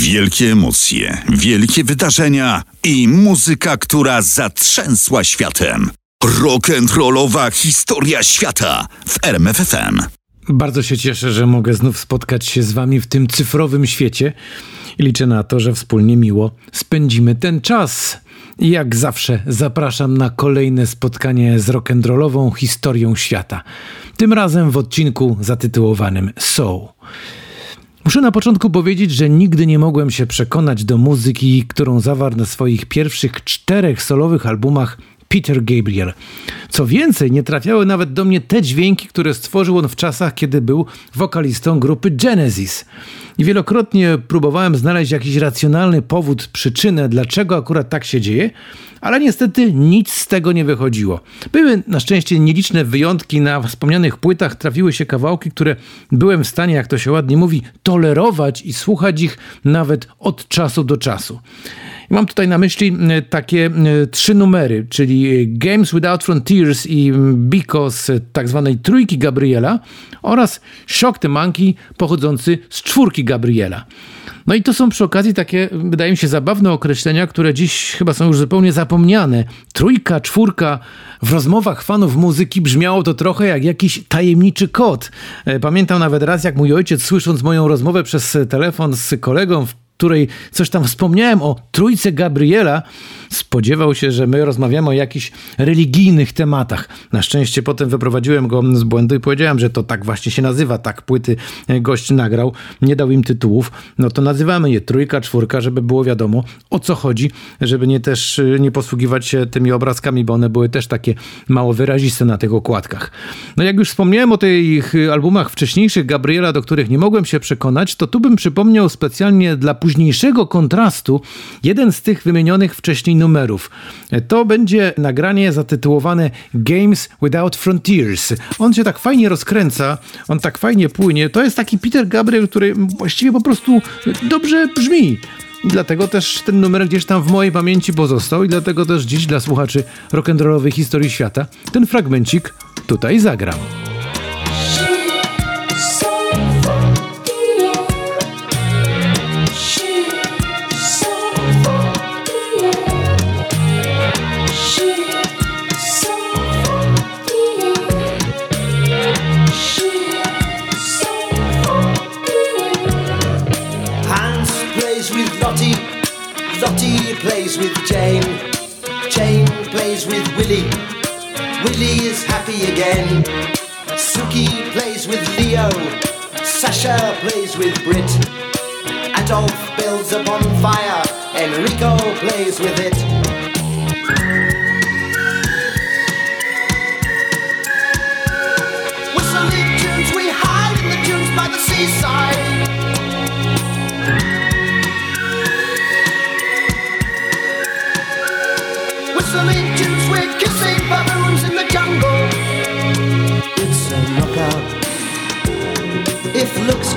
Wielkie emocje, wielkie wydarzenia i muzyka, która zatrzęsła światem. Rock'n'rollowa historia świata w RMFFM. Bardzo się cieszę, że mogę znów spotkać się z Wami w tym cyfrowym świecie liczę na to, że wspólnie miło spędzimy ten czas. Jak zawsze zapraszam na kolejne spotkanie z rock'n'rollową historią świata. Tym razem w odcinku zatytułowanym Soul. Muszę na początku powiedzieć, że nigdy nie mogłem się przekonać do muzyki, którą zawarł na swoich pierwszych czterech solowych albumach Peter Gabriel. Co więcej, nie trafiały nawet do mnie te dźwięki, które stworzył on w czasach, kiedy był wokalistą grupy Genesis. I wielokrotnie próbowałem znaleźć jakiś racjonalny powód, przyczynę, dlaczego akurat tak się dzieje, ale niestety nic z tego nie wychodziło. Były na szczęście nieliczne wyjątki, na wspomnianych płytach trafiły się kawałki, które byłem w stanie, jak to się ładnie mówi, tolerować i słuchać ich nawet od czasu do czasu. Mam tutaj na myśli e, takie e, trzy numery, czyli Games Without Frontiers i Because tak zwanej trójki Gabriela oraz Shock the Monkey pochodzący z czwórki Gabriela. No i to są przy okazji takie, wydaje mi się, zabawne określenia, które dziś chyba są już zupełnie zapomniane. Trójka, czwórka. W rozmowach fanów muzyki brzmiało to trochę jak jakiś tajemniczy kod. E, pamiętam nawet raz, jak mój ojciec, słysząc moją rozmowę przez telefon z kolegą w której coś tam wspomniałem o trójce Gabriela, spodziewał się, że my rozmawiamy o jakichś religijnych tematach. Na szczęście potem wyprowadziłem go z błędu i powiedziałem, że to tak właśnie się nazywa, tak płyty gość nagrał, nie dał im tytułów, no to nazywamy je trójka, czwórka, żeby było wiadomo o co chodzi, żeby nie też nie posługiwać się tymi obrazkami, bo one były też takie mało wyraziste na tych okładkach. No jak już wspomniałem o tych albumach wcześniejszych Gabriela, do których nie mogłem się przekonać, to tu bym przypomniał specjalnie dla późniejszego kontrastu jeden z tych wymienionych wcześniej numerów. To będzie nagranie zatytułowane Games Without Frontiers. On się tak fajnie rozkręca, on tak fajnie płynie. To jest taki Peter Gabriel, który właściwie po prostu dobrze brzmi. I dlatego też ten numer gdzieś tam w mojej pamięci pozostał i dlatego też dziś dla słuchaczy rock'n'rollowej historii świata ten fragmencik tutaj zagram. Again. Suki plays with Leo. Sasha plays with Brit. Adolf builds a bonfire. Enrico plays with it.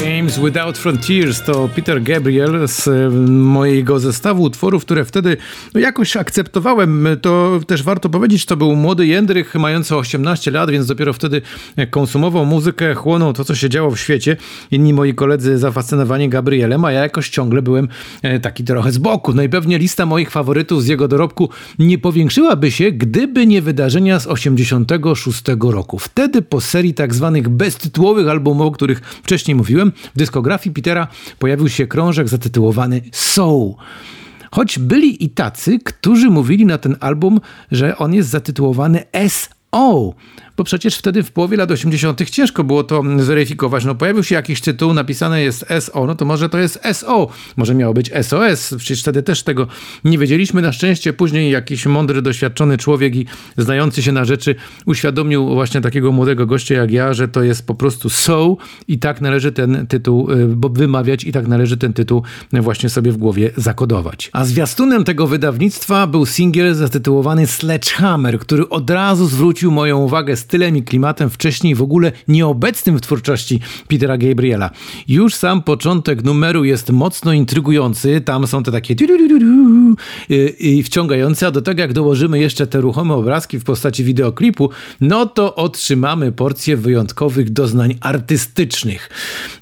Games Without Frontiers to Peter Gabriel z mojego zestawu utworów, które wtedy no, jakoś akceptowałem. To też warto powiedzieć, to był młody Jędrych mający 18 lat, więc dopiero wtedy konsumował muzykę, chłonął to, co się działo w świecie. Inni moi koledzy zafascynowani Gabrielem, a ja jakoś ciągle byłem e, taki trochę z boku. No i pewnie lista moich faworytów z jego dorobku nie powiększyłaby się, gdyby nie wydarzenia z 86 roku. Wtedy po serii tak zwanych beztytułowych albumów, o których wcześniej mówiłem, w dyskografii Petera pojawił się krążek zatytułowany Soul. Choć byli i tacy, którzy mówili na ten album, że on jest zatytułowany S.O., bo przecież wtedy w połowie lat 80. ciężko było to zweryfikować. No pojawił się jakiś tytuł, napisane jest SO, no to może to jest SO, może miało być SOS, przecież wtedy też tego nie wiedzieliśmy. Na szczęście później jakiś mądry, doświadczony człowiek i znający się na rzeczy uświadomił właśnie takiego młodego gościa jak ja, że to jest po prostu So i tak należy ten tytuł y, wymawiać i tak należy ten tytuł właśnie sobie w głowie zakodować. A zwiastunem tego wydawnictwa był singiel zatytułowany Sledgehammer, który od razu zwrócił moją uwagę z stylem i klimatem wcześniej w ogóle nieobecnym w twórczości Petera Gabriela. Już sam początek numeru jest mocno intrygujący, tam są te takie i wciągające, a do tego jak dołożymy jeszcze te ruchome obrazki w postaci wideoklipu, no to otrzymamy porcję wyjątkowych doznań artystycznych.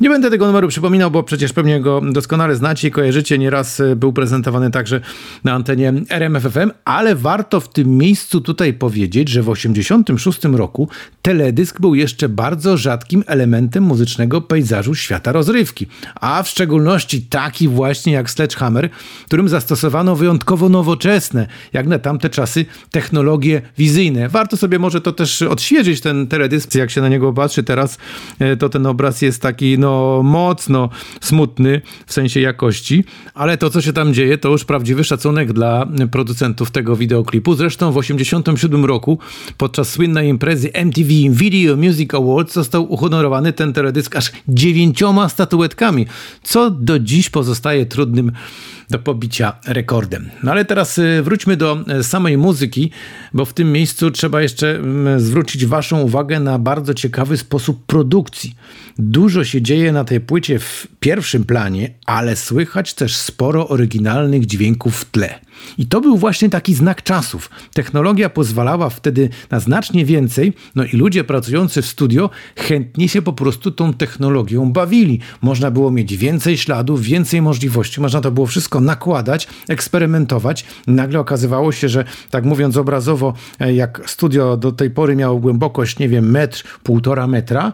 Nie będę tego numeru przypominał, bo przecież pewnie go doskonale znacie i kojarzycie. Nieraz e, był prezentowany także na antenie RMFFM, ale warto w tym miejscu tutaj powiedzieć, że w 1986 roku teledysk był jeszcze bardzo rzadkim elementem muzycznego pejzażu świata rozrywki, a w szczególności taki właśnie jak Sledgehammer, którym zastosowano wyjątkowo nowoczesne, jak na tamte czasy, technologie wizyjne. Warto sobie może to też odświeżyć, ten teledysk, jak się na niego patrzy teraz, e, to ten obraz jest taki no mocno smutny w sensie jakości, ale to co się tam dzieje to już prawdziwy szacunek dla producentów tego wideoklipu. Zresztą w 1987 roku podczas słynnej imprezy MTV Video Music Awards został uhonorowany ten teledysk aż dziewięcioma statuetkami, co do dziś pozostaje trudnym do pobicia rekordem. No ale teraz y, wróćmy do y, samej muzyki, bo w tym miejscu trzeba jeszcze mm, zwrócić Waszą uwagę na bardzo ciekawy sposób produkcji. Dużo się dzieje na tej płycie w pierwszym planie, ale słychać też sporo oryginalnych dźwięków w tle. I to był właśnie taki znak czasów. Technologia pozwalała wtedy na znacznie więcej, no i ludzie pracujący w studio chętnie się po prostu tą technologią bawili. Można było mieć więcej śladów, więcej możliwości, można to było wszystko nakładać, eksperymentować. Nagle okazywało się, że tak mówiąc obrazowo, e, jak studio do tej pory miało głębokość, nie wiem, metr, półtora metra,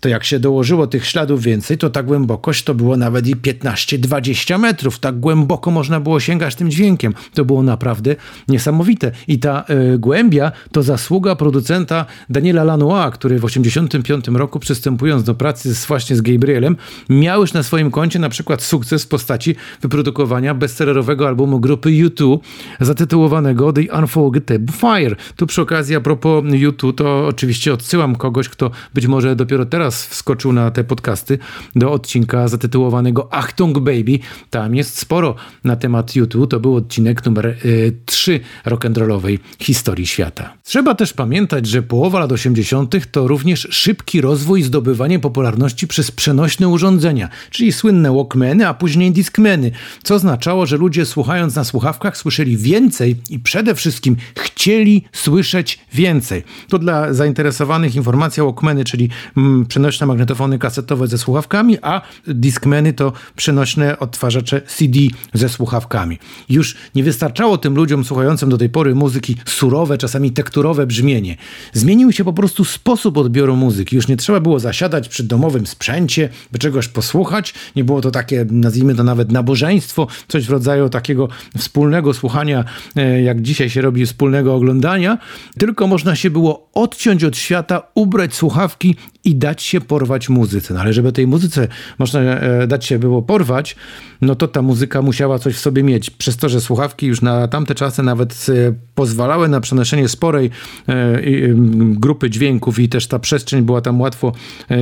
to jak się dołożyło tych śladów więcej, to ta głębokość to było nawet i 15-20 metrów. Tak głęboko można było sięgać tym dźwiękiem. To było naprawdę niesamowite. I ta y, głębia to zasługa producenta Daniela Lanois, który w 1985 roku przystępując do pracy z, właśnie z Gabrielem, miał już na swoim koncie na przykład sukces w postaci wyprodukowania bestsellerowego albumu grupy U2 zatytułowanego The Unforgettable Fire. Tu przy okazji a propos U2 to oczywiście odsyłam kogoś, kto być może dopiero teraz raz wskoczył na te podcasty do odcinka zatytułowanego Achtung Baby. Tam jest sporo na temat YouTube. To był odcinek numer y, 3 rock'n'rollowej historii świata. Trzeba też pamiętać, że połowa lat 80. to również szybki rozwój i zdobywanie popularności przez przenośne urządzenia, czyli słynne Walkmany, a później Discmany, co oznaczało, że ludzie słuchając na słuchawkach słyszeli więcej i przede wszystkim chcieli słyszeć więcej. To dla zainteresowanych informacja Walkmany, czyli mm, przenośne magnetofony kasetowe ze słuchawkami, a Discmany to przenośne odtwarzacze CD ze słuchawkami. Już nie wystarczało tym ludziom słuchającym do tej pory muzyki surowe, czasami tekturowe brzmienie. Zmienił się po prostu sposób odbioru muzyki. Już nie trzeba było zasiadać przy domowym sprzęcie, by czegoś posłuchać. Nie było to takie, nazwijmy to nawet nabożeństwo, coś w rodzaju takiego wspólnego słuchania, e, jak dzisiaj się robi wspólnego oglądania, tylko można się było odciąć od świata, ubrać słuchawki i dać się porwać muzyce. No ale żeby tej muzyce można e, dać się było porwać, no to ta muzyka musiała coś w sobie mieć. Przez to, że słuchawki już na tamte czasy nawet e, pozwalały na przenoszenie sporej e, grupy dźwięków i też ta przestrzeń była tam łatwo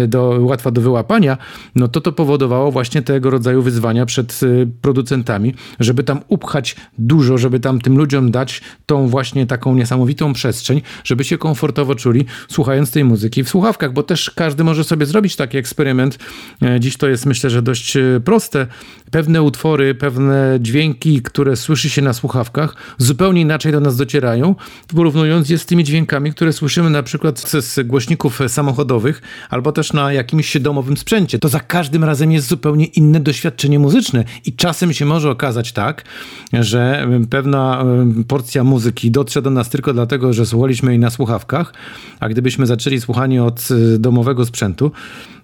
do, łatwa do wyłapania, no to to powodowało właśnie tego rodzaju wyzwania przed producentami, żeby tam upchać dużo, żeby tam tym ludziom dać tą właśnie taką niesamowitą przestrzeń, żeby się komfortowo czuli słuchając tej muzyki w słuchawkach, bo też każdy może sobie zrobić taki eksperyment. E, dziś to jest myślę, że dość e, proste. Pewne utwory, pewne dźwięki, które słyszy się na słuchawkach, zupełnie inaczej do nas docierają, porównując je z tymi dźwiękami, które słyszymy na przykład z głośników samochodowych albo też na jakimś domowym sprzęcie. To za każdym razem jest zupełnie inne doświadczenie muzyczne i czasem się może okazać tak, że pewna porcja muzyki dotrze do nas tylko dlatego, że słuchaliśmy jej na słuchawkach, a gdybyśmy zaczęli słuchanie od e, domowego sprzętu,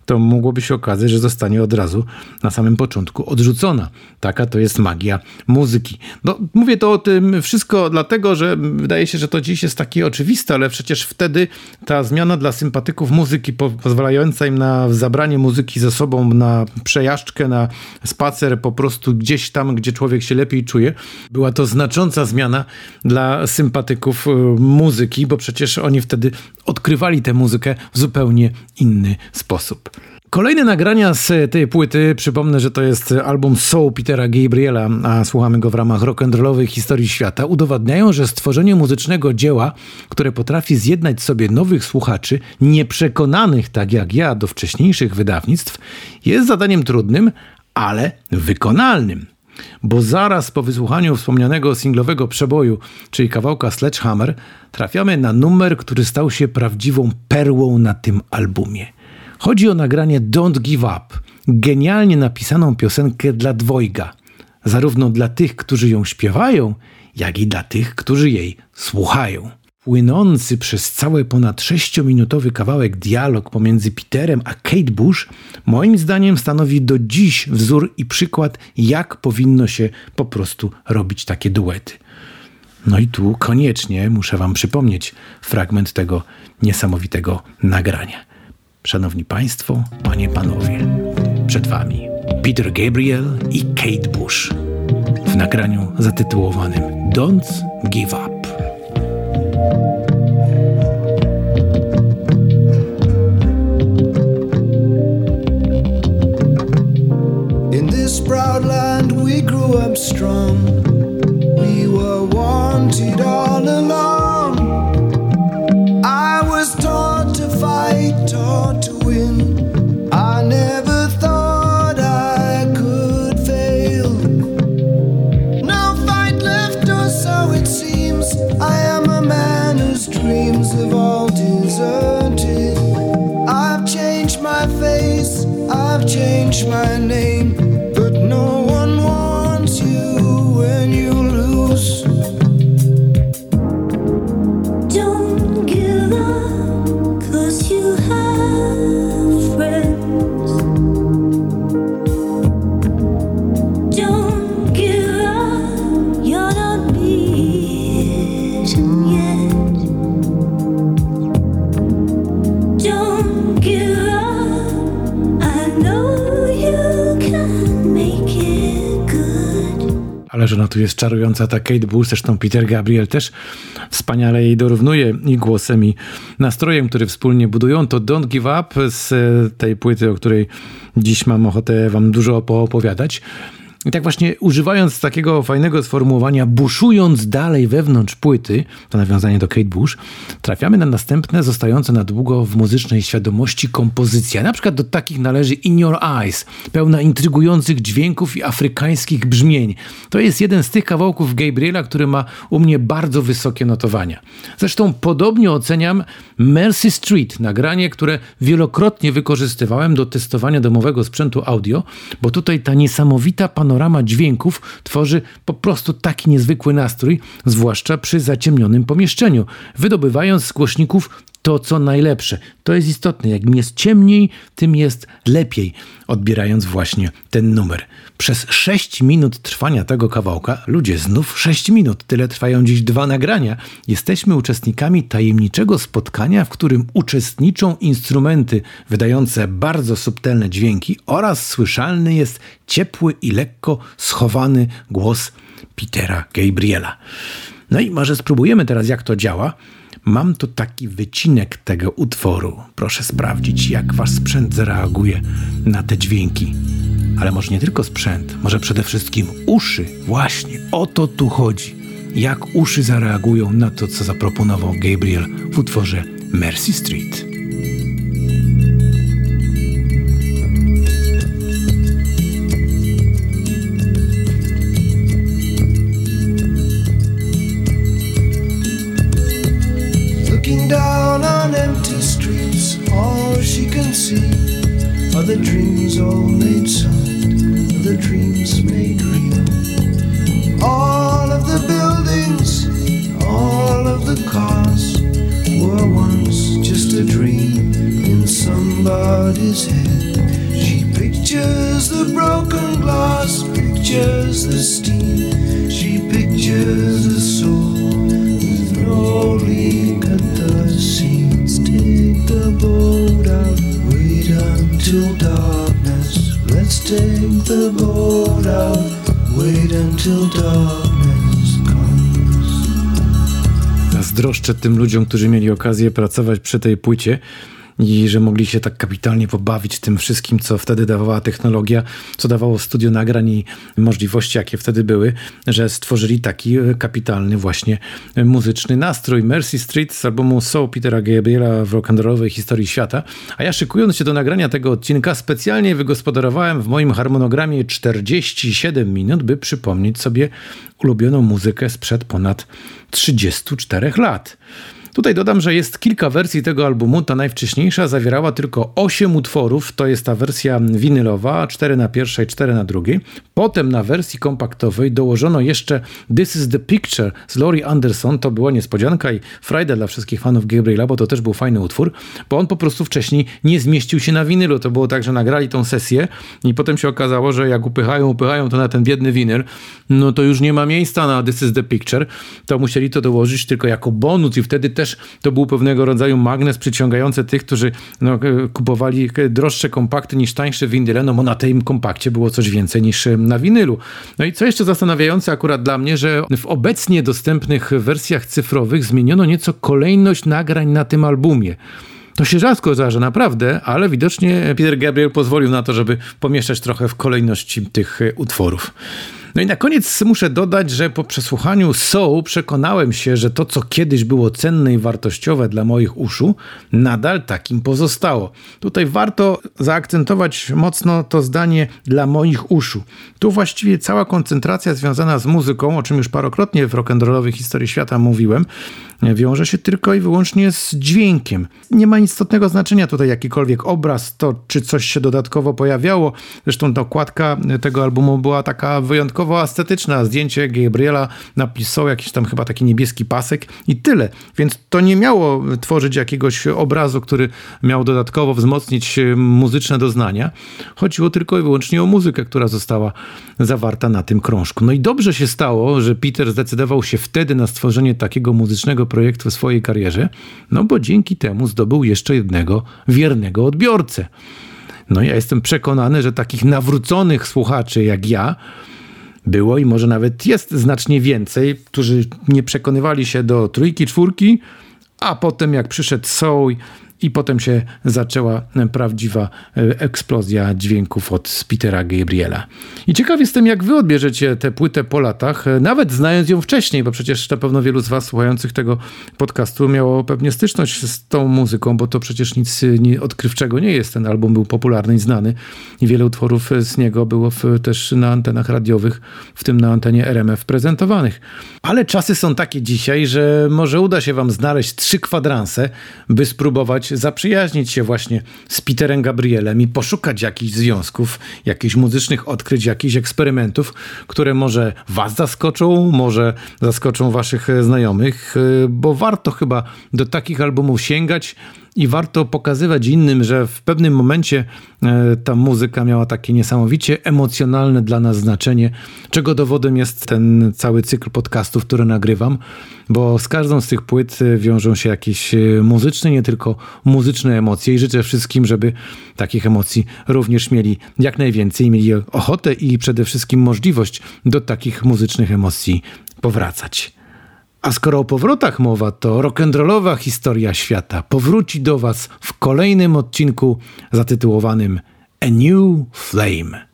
to mogłoby się okazać, że zostanie od razu na samym początku odrzucona. Taka to jest magia muzyki. No, mówię to o tym wszystko dlatego, że wydaje się, że to dziś jest takie oczywiste, ale przecież wtedy ta zmiana dla sympatyków muzyki, po pozwalająca im na zabranie muzyki ze sobą na przejażdżkę, na spacer, po prostu gdzieś tam, gdzie człowiek się lepiej czuje, była to znacząca zmiana dla sympatyków y, muzyki, bo przecież oni wtedy odkrywali tę muzykę w zupełnie inny sposób. Kolejne nagrania z tej płyty, przypomnę, że to jest album Soul Petera Gabriela, a słuchamy go w ramach rock'n'rollowej historii świata, udowadniają, że stworzenie muzycznego dzieła, które potrafi zjednać sobie nowych słuchaczy, nieprzekonanych tak jak ja do wcześniejszych wydawnictw, jest zadaniem trudnym, ale wykonalnym. Bo zaraz po wysłuchaniu wspomnianego singlowego przeboju, czyli kawałka Sledgehammer, trafiamy na numer, który stał się prawdziwą perłą na tym albumie – Chodzi o nagranie Don't Give Up, genialnie napisaną piosenkę dla dwojga, zarówno dla tych, którzy ją śpiewają, jak i dla tych, którzy jej słuchają. Płynący przez cały ponad sześciominutowy kawałek dialog pomiędzy Peterem a Kate Bush moim zdaniem stanowi do dziś wzór i przykład, jak powinno się po prostu robić takie duety. No i tu koniecznie muszę Wam przypomnieć fragment tego niesamowitego nagrania. Szanowni Państwo, Panie Panowie, przed Wami Peter Gabriel i Kate Bush w nagraniu zatytułowanym Don't Give Up. In this proud land we grew up strong. We were wanted all tu jest czarująca ta Kate Bush, zresztą Peter Gabriel też wspaniale jej dorównuje i głosem i nastrojem, który wspólnie budują. To Don't Give Up z tej płyty, o której dziś mam ochotę wam dużo poopowiadać. I tak właśnie używając takiego fajnego sformułowania, buszując dalej wewnątrz płyty, to nawiązanie do Kate Bush, trafiamy na następne, zostające na długo w muzycznej świadomości kompozycje. Na przykład do takich należy In Your Eyes, pełna intrygujących dźwięków i afrykańskich brzmień. To jest jeden z tych kawałków Gabriela, który ma u mnie bardzo wysokie notowania. Zresztą podobnie oceniam Mercy Street, nagranie, które wielokrotnie wykorzystywałem do testowania domowego sprzętu audio, bo tutaj ta niesamowita panoramia panorama dźwięków tworzy po prostu taki niezwykły nastrój, zwłaszcza przy zaciemnionym pomieszczeniu, wydobywając z głośników to, co najlepsze. To jest istotne. Jak jest ciemniej, tym jest lepiej, odbierając właśnie ten numer. Przez 6 minut trwania tego kawałka, ludzie, znów 6 minut, tyle trwają dziś dwa nagrania, jesteśmy uczestnikami tajemniczego spotkania, w którym uczestniczą instrumenty wydające bardzo subtelne dźwięki oraz słyszalny jest ciepły i lekko schowany głos Petera Gabriela. No i może spróbujemy teraz, jak to działa. Mam tu taki wycinek tego utworu. Proszę sprawdzić, jak wasz sprzęt zareaguje na te dźwięki. Ale może nie tylko sprzęt, może przede wszystkim uszy. Właśnie o to tu chodzi. Jak uszy zareagują na to, co zaproponował Gabriel w utworze Mercy Street. The dreams all made solid, the dreams made real. All of the buildings, all of the cars were once just a dream in somebody's head. She pictures the broken glass, pictures the steam, she pictures the soul darkness. Let's take the out. Wait until darkness comes. Zazdroszczę tym ludziom, którzy mieli okazję pracować przy tej płycie. I że mogli się tak kapitalnie pobawić tym wszystkim, co wtedy dawała technologia, co dawało studio nagrań i możliwości, jakie wtedy były, że stworzyli taki kapitalny właśnie muzyczny nastrój. Mercy Street z albumu Soul Petera Gabriela w rock'n'rollowej historii świata. A ja szykując się do nagrania tego odcinka specjalnie wygospodarowałem w moim harmonogramie 47 minut, by przypomnieć sobie ulubioną muzykę sprzed ponad 34 lat. Tutaj dodam, że jest kilka wersji tego albumu. Ta najwcześniejsza zawierała tylko 8 utworów, to jest ta wersja winylowa, 4 na pierwszej, 4 na drugiej. Potem na wersji kompaktowej dołożono jeszcze This is the Picture z Laurie Anderson. To była niespodzianka i frajda dla wszystkich fanów Gabriela, bo to też był fajny utwór, bo on po prostu wcześniej nie zmieścił się na winylu. To było tak, że nagrali tą sesję i potem się okazało, że jak upychają, upychają to na ten biedny winyl, no to już nie ma miejsca na This is the Picture. To musieli to dołożyć tylko jako bonus i wtedy też też to był pewnego rodzaju magnes przyciągający tych, którzy no, e, kupowali droższe kompakty niż tańsze winyle, no bo na tym kompakcie było coś więcej niż e, na winylu. No i co jeszcze zastanawiające akurat dla mnie, że w obecnie dostępnych wersjach cyfrowych zmieniono nieco kolejność nagrań na tym albumie. To się rzadko zdarza, naprawdę, ale widocznie Peter Gabriel pozwolił na to, żeby pomieszczać trochę w kolejności tych e, utworów. No i na koniec muszę dodać, że po przesłuchaniu Soul przekonałem się, że to, co kiedyś było cenne i wartościowe dla moich uszu, nadal takim pozostało. Tutaj warto zaakcentować mocno to zdanie dla moich uszu. Tu właściwie cała koncentracja związana z muzyką, o czym już parokrotnie w rock'n'rollowej historii świata mówiłem, wiąże się tylko i wyłącznie z dźwiękiem. Nie ma istotnego znaczenia tutaj jakikolwiek obraz, to czy coś się dodatkowo pojawiało. Zresztą dokładka tego albumu była taka wyjątkowo estetyczna. Zdjęcie Gabriela napisał jakiś tam chyba taki niebieski pasek i tyle. Więc to nie miało tworzyć jakiegoś obrazu, który miał dodatkowo wzmocnić muzyczne doznania. Chodziło tylko i wyłącznie o muzykę, która została zawarta na tym krążku. No i dobrze się stało, że Peter zdecydował się wtedy na stworzenie takiego muzycznego projektu w swojej karierze, no bo dzięki temu zdobył jeszcze jednego wiernego odbiorcę. No ja jestem przekonany, że takich nawróconych słuchaczy jak ja było i może nawet jest znacznie więcej, którzy nie przekonywali się do trójki, czwórki, a potem jak przyszedł Soul i potem się zaczęła prawdziwa e, eksplozja dźwięków od Petera Gabriela. I ciekaw jestem, jak wy odbierzecie tę płytę po latach, e, nawet znając ją wcześniej, bo przecież na pewno wielu z was słuchających tego podcastu miało pewnie styczność z tą muzyką, bo to przecież nic odkrywczego nie jest. Ten album był popularny i znany i wiele utworów z niego było w, też na antenach radiowych, w tym na antenie RMF prezentowanych. Ale czasy są takie dzisiaj, że może uda się wam znaleźć trzy kwadranse, by spróbować zaprzyjaźnić się właśnie z Peterem Gabrielem i poszukać jakichś związków, jakichś muzycznych odkryć, jakichś eksperymentów, które może was zaskoczą, może zaskoczą waszych znajomych, bo warto chyba do takich albumów sięgać i warto pokazywać innym, że w pewnym momencie e, ta muzyka miała takie niesamowicie emocjonalne dla nas znaczenie, czego dowodem jest ten cały cykl podcastów, który nagrywam, bo z każdą z tych płyt e, wiążą się jakieś e, muzyczne, nie tylko muzyczne emocje i życzę wszystkim, żeby takich emocji również mieli jak najwięcej, mieli ochotę i przede wszystkim możliwość do takich muzycznych emocji powracać. A skoro o powrotach mowa, to rock'n'rollowa historia świata powróci do Was w kolejnym odcinku zatytułowanym A New Flame.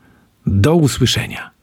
Do usłyszenia.